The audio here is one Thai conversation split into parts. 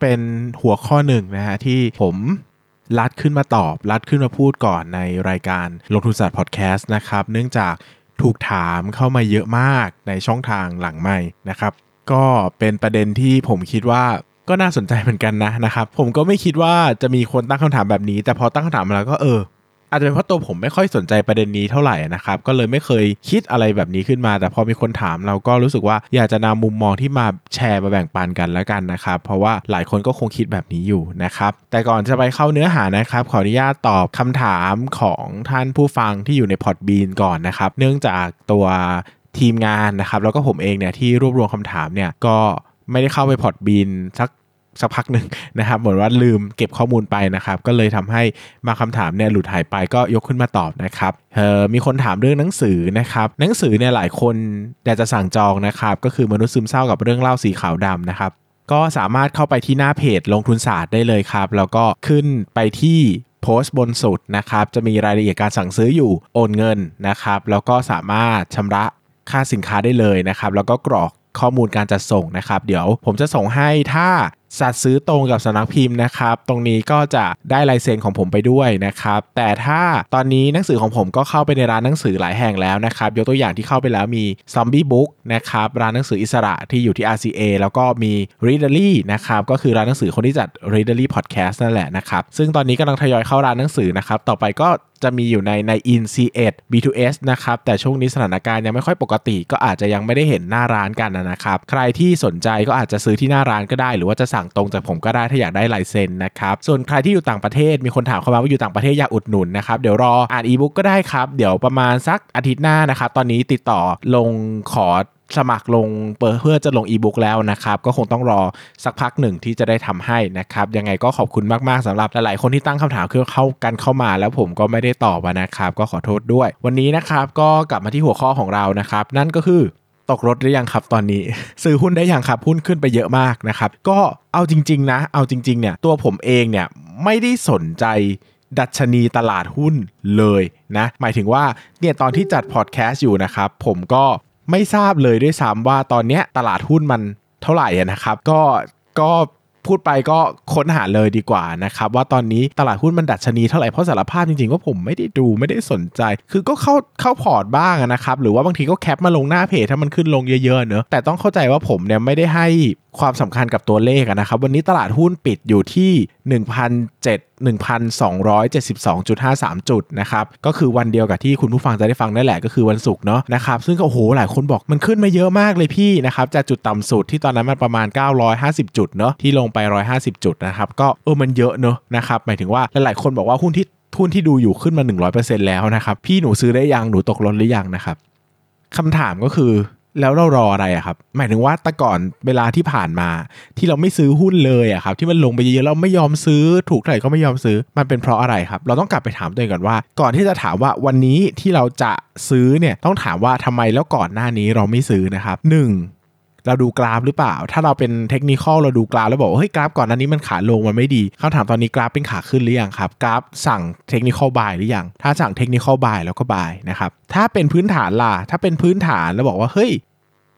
เป็นหัวข้อหนึ่งนะฮะที่ผมลัดขึ้นมาตอบลัดขึ้นมาพูดก่อนในรายการลงทุนศาสตร์พอดแคสต์นะครับ เนื่องจากถูกถามเข้ามาเยอะมากในช่องทางหลังใหม่นะครับ ก็เป็นประเด็นที่ผมคิดว่าก็น่าสนใจเหมือนกันนะนะครับ ผมก็ไม่คิดว่าจะมีคนตั้งคำถามแบบนี้ แต่พอตั้งคำถามมาแล้วก็เออ อาจจะเป็นเพราะตัวผมไม่ค่อยสนใจประเด็นนี้เท่าไหร่นะครับ ก็เลยไม่เคยคิดอะไรแบบนี้ขึ้นมา แต่พอมีคนถามเราก็รู้สึกว่าอยากจะนำมุมมองที่มาแชร์มาแบ่งปันกันแล้วกันนะครับ เพราะว่าหลายคนก็คงคิดแบบนี้อยู่นะครับ แต่ก่อนจะไปเข้าเนื้อหานะครับ ขออนุญาตตอบคำถามของท่านผู้ฟังที่อยู่ในพอดบีนก่อนนะครับ เนื่องจากตัวทีมงานนะครับแล้วก็ผมเองเนี่ยที่รวบรวมคำถามเนี่ยก็ไม่ได้เข้าไปพอดบีนสัก สักพักหนึ่งนะครับเหมือนว่าลืมเก็บข้อมูลไปนะครับ ก็เลยทำให้มาคำถามเนี่ยหลุดหายไปก็ยกขึ้นมาตอบนะครับเออมีคนถามเรื่องหนังสือนะครับ หนังสือเนี่ยหลายคนอยากจะสั่งจองนะครับ ก็คือมนุษย์ซึมเศร้ากับเรื่องเล่าสีขาวดำนะครับก็สามารถเข้าไปที่หน้าเพจลงทุนศาสตร์ได้เลยครับ แล้วก็ขึ้นไปที่โพสต์บนสุดนะครับ จะมีรายละเอียดการสั่งซื้ออยู่โอนเงินนะครับ แล้วก็สามารถชำระค่าสินค้าได้เลยนะครับ แล้วก็กรอกข้อมูลการจัดส่งนะครับ เดี๋ยวผมจะส่งให้ถ้า สัตว์ซื้อตรงกับสำนักพิมพ์นะครับ ตรงนี้ก็จะได้ลายเซ็นของผมไปด้วยนะครับ แต่ถ้าตอนนี้หนังสือของผมก็เข้าไปในร้านหนังสือหลายแห่งแล้วนะครับ ยกตัวอย่างที่เข้าไปแล้วมี Zombie Book นะครับ ร้านหนังสืออิสระที่อยู่ที่ RCA แล้วก็มี Readery นะครับ ก็คือร้านหนังสือคนที่จัด Readery Podcast นั่นแหละนะครับ ซึ่งตอนนี้กำลังทยอยเข้าร้านหนังสือนะครับ ต่อไปก็จะมีอยู่ในใน In C1 B2S นะครับ แต่ช่วงนี้สถานการณ์ยังไม่ค่อยปกติ ก็อาจจะยังไม่ได้เห็นหน้าร้านกันนะครับ ใครที่สนใจก็อาจจะซื้อที่หน้าร้านก็ได้ หรือว่าจะสั่งตรงจากผมก็ได้ถ้าอยากได้ลายเซ็นนะครับส่วนใครที่อยู่ต่างประเทศมีคนถามเข้ามาว่าอยู่ต่างประเทศอยากอุดหนุนนะครับเดี๋ยวรออ่านอีบุ๊กก็ได้ครับเดี๋ยวประมาณสักอาทิตย์หน้านะครับตอนนี้ติดต่อลงขอสมัครลงเพื่อจะลงอีบุ๊กแล้วนะครับ ก็คงต้องรอสักพักหนึ่งที่จะได้ทำให้นะครับ ยังไงก็ขอบคุณมาก ๆสำหรับหลาย ๆ คนที่ตั้งคำถามคือเข้ากันเข้ามา แล้วผมก็ไม่ได้ตอบนะครับ ก็ขอโทษด้วย วันนี้นะครับก็กลับมาที่หัวข้อของเรานะครับ นั่นก็คือ ตกรถหรือยังครับตอนนี้ ซื้อหุ้นได้ยังครับหุ้นขึ้นไปเยอะมากนะครับ ก็เอาจริง ๆ นะ เอาจริง ๆ เนี่ย ตัวผมเองเนี่ยไม่ได้สนใจดัชนีตลาดหุ้นเลยนะ หมายถึงว่าเนี่ยตอนที่จัดพอดแคสต์อยู่นะครับ ผมก็ไม่ทราบเลยด้วยซ้ำว่าตอนเนี้ยตลาดหุ้นมันเท่าไหร่นะครับ ก็ก็ พูดไปก็ค้นหาเลยดีกว่านะครับว่าตอนนี้ตลาดหุ้นมันดัชนีเท่าไหร่เพราะสารภาพจริงๆว่าผมไม่ได้ดูไม่ได้สนใจ คือก็เข้าเข้าพอร์ตบ้างนะครับหรือว่าบางทีก็ cap มาลงหน้าเพจถ้ามันขึ้นลงเยอะๆเนอะแต่ต้องเข้าใจว่าผมเนี่ยไม่ได้ให้ ความสำคัญกับตัวเลขนะครับ วันนี้ตลาดหุ้นปิดอยู่ที่1 7 1 2 7 2 5 3 จุดนะครับก็คือวันเดียวกับที่คุณผู้ฟังจะได้ฟังนั่นแหละก็คือวันศุกร์เนาะนะครับซึ่งก็โอ้โหหลายคนบอกมันขึ้นมาเยอะมากเลยพี่นะครับจากจุดต่ำสุดที่ตอนนั้นมันประมาณ 950 จุดเนาะที่ลงไป 150 จุดนะครับก็เออมันเยอะเนาะนะครับหมายถึงว่าหลายๆคนบอกว่าหุ้นที่หุ้นที่ดูอยู่ขึ้นมา 100%แล้วนะครับพี่หนูซื้อได้ยังหนูตกรถหรือยังนะครับคำถามก็คือ แล้วเรารออะไรอะครับ หมายถึงว่าแต่ก่อนเวลาที่ผ่านมา ที่เราไม่ซื้อหุ้นเลยอะครับ ที่มันลงไปเยอะๆเราไม่ยอมซื้อถูกเท่าไหร่ก็ไม่ยอมซื้อ มันเป็นเพราะอะไรครับ เราต้องกลับไปถามตัวเองก่อนว่า ก่อนที่จะถามว่าวันนี้ที่เราจะซื้อเนี่ยต้องถามว่าทำไมแล้วก่อนหน้านี้เราไม่ซื้อนะครับหนึ่ง เราดูกราฟหรือเปล่า ถ้าเราเป็นเทคนิคเราดูกราฟแล้วบอกว่าเฮ้ยกราฟก่อนหน้านี้มันขาลงมันไม่ดีคำถามตอนนี้กราฟเป็นขาขึ้นหรือยังครับกราฟสั่งเทคนิคบายหรือยังถ้าสั่งเทคนิคบายแล้วก็บายนะครับถ้าเป็นพื้นฐานล่ะถ้าเป็นพื้นฐานแล้วบอกว่าเฮ้ย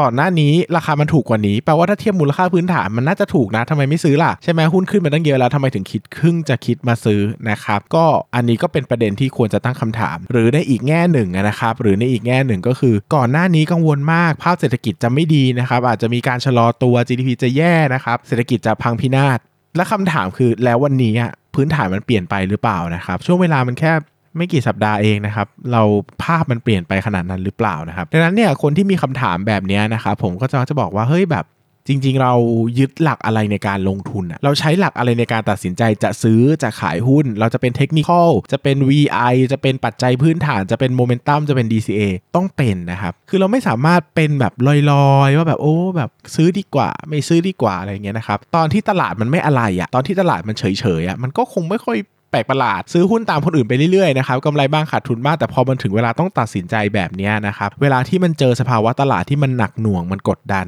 ก่อนหน้านี้ราคามันถูกกว่านี้แปลว่าถ้าเทียบมูลค่าพื้นฐานมันน่าจะถูกนะทำไมไม่ซื้อล่ะใช่ไหมหุ้นขึ้นมาตั้งเยอะแล้วทำไมถึงคิดครึ่งจะคิดมาซื้อนะครับก็อันนี้ก็เป็นประเด็นที่ควรจะตั้งคำถาม หรือในอีกแง่หนึ่งนะครับหรือในอีกแง่หนึ่งก็คือ ก่อนหน้านี้กังวลมากภาพเศรษฐกิจจะไม่ดีนะครับอาจจะมีการชะลอตัว GDP จะแย่นะครับเศรษฐกิจจะพังพินาศและคำถามคือแล้ววันนี้พื้นฐานมันเปลี่ยนไปหรือเปล่านะครับช่วงเวลามันแค่ ไม่กี่สัปดาห์เองนะครับ เราภาพมันเปลี่ยนไปขนาดนั้นหรือเปล่านะครับ ดังนั้นเนี่ยคนที่มีคำถามแบบนี้นะครับผมก็จะจะบอกว่าเฮ้ยแบบจริงๆ เรายึดหลักอะไรในการลงทุนอะเราใช้หลักอะไรในการตัดสินใจจะซื้อจะขายหุ้น เราจะเป็นเทคนิคอลจะเป็น VI จะเป็นปัจจัยพื้นฐานจะเป็นโมเมนตัมจะเป็น DCA ต้องเป็นนะครับ คือเราไม่สามารถเป็นแบบลอยๆ ว่าแบบโอ้แบบซื้อดีกว่า ไม่ซื้อดีกว่าอะไรเงี้ยนะครับ ตอนที่ตลาดมันไม่อะไรอะตอนที่ตลาดมันเฉยๆอะมันก็คงไม่ค่อย แปลกประหลาด ซื้อหุ้นตามคนอื่นไปเรื่อยๆนะครับกำไรบ้างขาดทุนบ้างแต่พอมันถึงเวลาต้องตัดสินใจแบบนี้นะครับเวลาที่มันเจอสภาวะตลาดที่มันหนักหน่วงมันกดดัน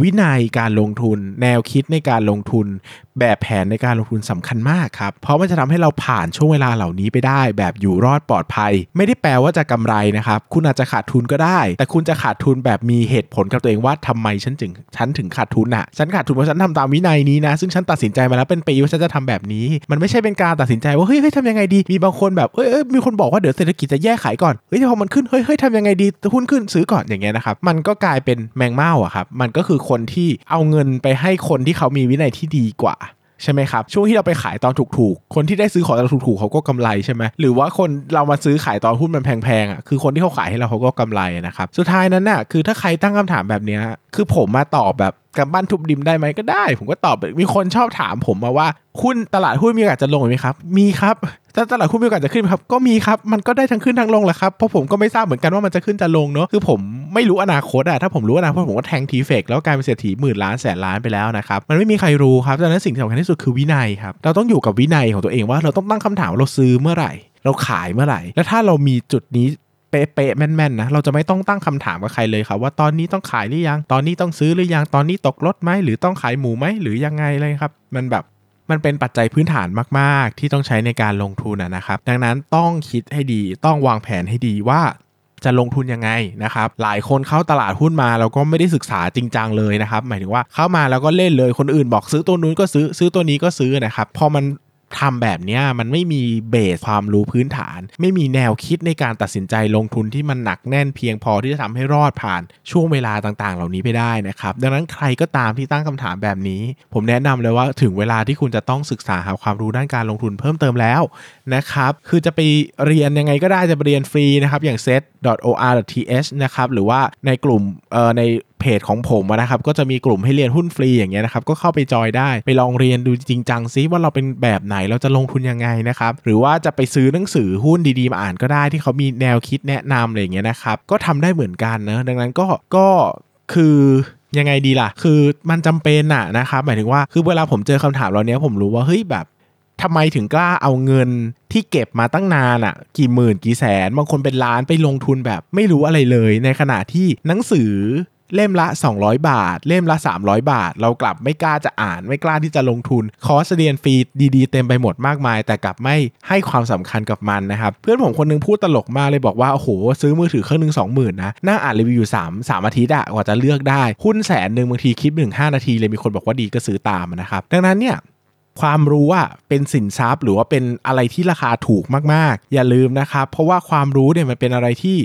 วินัยการลงทุน แนวคิดในการลงทุน แบบแผนในการลงทุนสำคัญมากครับ เพราะมันจะทำให้เราผ่านช่วงเวลาเหล่านี้ไปได้ แบบอยู่รอดปลอดภัย ไม่ได้แปลว่าจะกำไรนะครับ คุณอาจจะขาดทุนก็ได้ แต่คุณจะขาดทุนแบบมีเหตุผลกับตัวเองว่าทำไมฉันถึงฉันถึงขาดทุนอะฉันขาดทุนเพราะฉันทำตามวินัยนี้นะ ซึ่งฉันตัดสินใจมาแล้วเป็นปีว่าฉันจะทำแบบนี้ มันไม่ใช่เป็นการตัดสินใจว่าเฮ้ยเฮ้ยทำยังไงดี มีบางคนแบบเอ้ยมีคนบอกว่าเดี๋ยวเศรษฐกิจจะแย่ขายก่อนเฮ้ยพอมันขึ้นเฮ้ยเฮ้ยทำยังไงดีหุ้นขึ้นซื้อก่อนอย่างเงี้ยนะครับมันก็กลายเป็นแมงเม่าอะครับมันก็คือคนที่เอาเงินไปให้คนที่เขามีวินัยที่ดีกว่า ใช่ไหมครับ ช่วงที่เราไปขายตอนถูกๆ คนที่ได้ซื้อของตอนถูกๆเขาก็กำไรใช่ไหมหรือว่าคนเรามาซื้อขายตอนหุ้นมันแพงๆอะคือคนที่เขาขายให้เราเขาก็กำไรนะครับ สุดท้ายนั้นน่ะคือถ้าใครตั้งคำถามแบบนี้คือผมมาตอบแบบกับบ้านทุบดิมได้ไหมก็ได้ ผมก็ตอบมีคนชอบถามผมมาว่าหุ้นตลาดหุ้นมีโอกาสจะลงไหมครับ มีครับ ถ้าตลาดหุ้นมีโอกาสจะขึ้นครับ ก็มีครับ มันก็ได้ทั้งขึ้นทั้งลงแหละครับ เพราะผมก็ไม่ทราบเหมือนกันว่ามันจะขึ้นจะลงเนาะ คือผมไม่รู้อนาคตอะถ้าผมรู้อนาคตผมก็แทงทีเฟกแล้วกลายเป็นเศรษฐีหมื่นล้านแสนล้านไปแล้วนะครับ มันไม่มีใครรู้ครับดังนั้นสิ่งสำคัญที่สุดคือวินัยครับ เราต้องอยู่กับวินัยของตัวเองว่าเราต้องตั้งคำถามเราซื้อเมื่อไหร่ เราขายเมื่อไหร่ แล้วถ้าเรามีจุดนี้เป๊ะๆแม่นๆนะเราจะไม่ต้องตั้งคำถามกับใครเลยครับว่าตอนนี้ต้องขายหรือยัง ตอนนี้ต้องซื้อหรือยัง ตอนนี้ตกรถไหมหรือต้องขายหมูไหมหรือยังไงเลยครับ มันแบบ มันเป็นปัจจัยพื้นฐานมาก ๆ ที่ต้องใช้ในการลงทุนนะครับ ดังนั้นต้องคิดให้ดีต้องวางแผนให้ดีว่าจะลงทุนยังไงนะครับ หลายคนเข้าตลาดหุ้นมาแล้วก็ไม่ได้ศึกษาจริงจังเลยนะครับ หมายถึงว่าเข้ามาแล้วก็เล่นเลยคนอื่นบอกซื้อตัวนู้นก็ซื้อซื้อตัวนี้ก็ซื้อนะครับ พอมัน ทำแบบนี้มันไม่มีเบสความรู้พื้นฐาน ไม่มีแนวคิดในการตัดสินใจลงทุนที่มันหนักแน่นเพียงพอที่จะทำให้รอดผ่านช่วงเวลาต่างๆ เหล่านี้ไปได้นะครับ ดังนั้นใครก็ตามที่ตั้งคำถามแบบนี้ ผมแนะนำเลยว่าถึงเวลาที่คุณจะต้องศึกษาหาความรู้ด้านการลงทุนเพิ่มเติมแล้วนะครับ คือจะไปเรียนยังไงก็ได้จะไปเรียนฟรีนะครับอย่าง set.or.th นะครับหรือว่าในกลุ่มเอ่อใน เพจของผมนะครับก็จะมีกลุ่มให้เรียนหุ้นฟรีอย่างเงี้ยนะครับก็เข้าไปจอยได้ไปลองเรียนดูจริงจังซิว่าเราเป็นแบบไหนเราจะลงทุนยังไงนะครับหรือว่าจะไปซื้อหนังสือหุ้นดีๆมาอ่านก็ได้ที่เขามีแนวคิดแนะนำอะไรอย่างเงี้ยนะครับก็ทำได้เหมือนกันนะดังนั้นก็ก็คือยังไงดีล่ะ คือมันจำเป็นอะนะครับหมายถึงว่าคือเวลาผมเจอคำถามเรานี้ผมรู้ว่าเฮ้ยแบบทำไมถึงกล้าเอาเงินที่เก็บมาตั้งนานอะ่ะ กี่หมื่นกี่แสน บางคนเป็นล้านไปลงทุนแบบไม่รู้อะไรเลย ในขณะที่หนังสือ เล่มละ 200 บาท เล่มละ 300 บาท เรากลับไม่กล้าจะอ่านไม่กล้าที่จะลงทุน คอร์สเรียนฟรีดีๆ เต็มไปหมดมากมาย แต่กลับไม่ให้ความสำคัญกับมันนะครับ เพื่อนผมคนนึงพูดตลกมากเลยบอกว่า โอ้โห ซื้อมือถือเครื่องนึง20,000นะนั่งอ่านรีวิวอยู่3 3อาทิตย์อะกว่าจะเลือกได้ หุ้นแสนหนึ่งบางทีคลิปหนึ่ง5นาทีเลยมีคนบอกว่าดีก็ซื้อตามนะครับดังนั้นเนี่ยความรู้ว่าเป็นสินทรัพย์ หรือว่าเป็นอะไรที่ราคาถูกมากๆ อย่าลืมนะครับเพราะว่าความรู้เนี่ยมันเป็นอะไรที่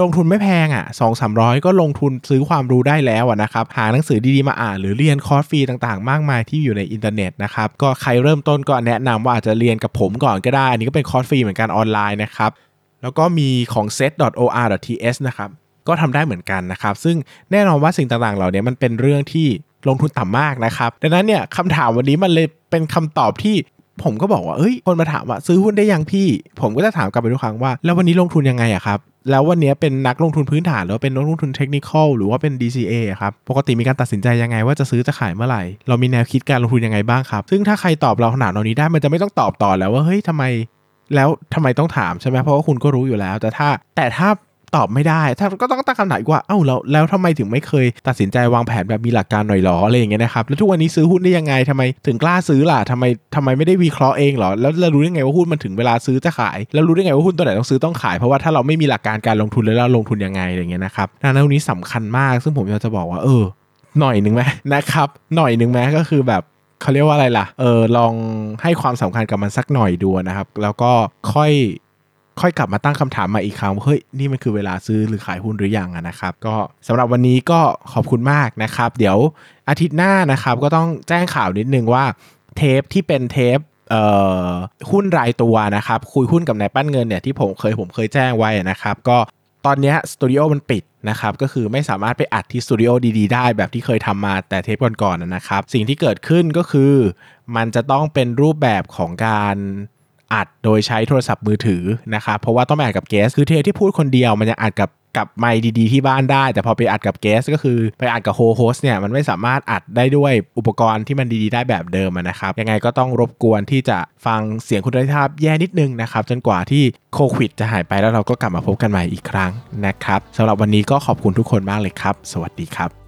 ลงทุนไม่แพงอะสองสามร้อยก็ลงทุนซื้อความรู้ได้แล้วนะครับ หาหนังสือดีๆมาอ่านหรือเรียนคอร์สฟรีต่างๆ มากมายที่อยู่ในอินเทอร์เน็ตนะครับ ก็ใครเริ่มต้นก็แนะนำว่าอาจจะเรียนกับผมก่อนก็ได้ อันนี้ก็เป็นคอร์สฟรีเหมือนกันออนไลน์นะครับ แล้วก็มีของ set.or.th นะครับก็ทำได้เหมือนกันนะครับ ซึ่งแน่นอนว่าสิ่งต่างๆ เหล่านี้มันเป็นเรื่องที่ลงทุนต่ำมากนะครับ ดังนั้นเนี่ยคำถามวันนี้มันเลยเป็นคำตอบที่ ผมก็บอกว่าเอ้ยคนมาถามว่าซื้อหุ้นได้ยังพี่ ผมก็จะถามกลับไปทุกครั้งว่า แล้ววันนี้ลงทุนยังไงอะครับแล้ววันนี้เป็นนักลงทุนพื้นฐาน หรือเป็นนักลงทุนเทคนิคอลหรือว่าเป็น DCA ครับ ปกติมีการตัดสินใจยังไงว่าจะซื้อจะขายเมื่อไหร่ เรามีแนวคิดการลงทุนยังไงบ้างครับ ซึ่งถ้าใครตอบเราขนาดนี้ได้มันจะไม่ต้องตอบต่อแล้วว่าเฮ้ยทำไม แล้วทำไมต้องถามใช่ไหมเพราะว่าคุณก็รู้อยู่แล้ว แต่ถ้าแต่ถ้า ตอบไม่ได้ถ้าก็ต้องตั้งคำถามว่าเอ้าแล้วแล้วทำไมถึงไม่เคยตัดสินใจวางแผนแบบมีหลักการหน่อยหรออะไรอย่างเงี้ยนะครับแล้วทุกวันนี้ซื้อหุ้นได้ยังไงทำไมถึงกล้าซื้อล่ะทำไมทำไมไม่ได้วิเคราะห์เองหรอแล้วเรารู้ได้ไงว่าหุ้นมันถึงเวลาซื้อจะขาย แล้วรู้ได้ไงว่าหุ้นตัวไหนต้องซื้อต้องขายเพราะว่าถ้าเราไม่มีหลักการการลงทุนแล้วเราลงทุนยังไงอะไรเงี้ยนะครับดังนั้นตรงนี้สำคัญมาก ซึ่งผมอยากจะบอกว่าเออ หน่อยหนึ่งไหมนะครับหน่อยหนึ่งไหมก็คือแบบเขาเรียกว่าอะไรล่ะ เออลองให้ความสำคัญกับมันสักหน่อยดูนะครับ แล้วก็ค่อย ค่อยกลับมาตั้งคำถามมาอีกครั้งเฮ้ยนี่มันคือเวลาซื้อหรือขายหุ้นหรือยังนะครับ ก็สำหรับวันนี้ก็ขอบคุณมากนะครับ เดี๋ยวอาทิตย์หน้านะครับ ก็ต้องแจ้งข่าวนิดนึงว่าเทปที่เป็นเทปหุ้นรายตัวนะครับ คุยหุ้นกับนายปั้นเงินเนี่ยที่ผมเคยผมเคยแจ้งไว้นะครับ ก็ตอนนี้สตูดิโอมันปิดนะครับก็คือไม่สามารถไปอัดที่สตูดิโอดีๆได้แบบที่เคยทำมาแต่เทปก่อนๆนะครับ สิ่งที่เกิดขึ้นก็คือ มันจะต้องเป็นรูปแบบของการ อัดโดยใช้โทรศัพท์มือถือนะครับเพราะว่าต้องไปอัดกับเกสคือเทที่พูดคนเดียวมันจะอัดกับกับไมค์ดีๆที่บ้านได้ แต่พอไปอัดกับเกสก็คือไปอัดกับโฮโฮสเนี่ยมันไม่สามารถอัดได้ด้วยอุปกรณ์ที่มันดีๆได้แบบเดิมนะครับ ยังไงก็ต้องรบกวนที่จะฟังเสียงคุณภาพแย่นิดนึงนะครับ จนกว่าที่โควิดจะหายไปแล้วเราก็กลับมาพบกันใหม่อีกครั้งนะครับสำหรับวันนี้ก็ขอบคุณทุกคนมากเลยครับ สวัสดีครับ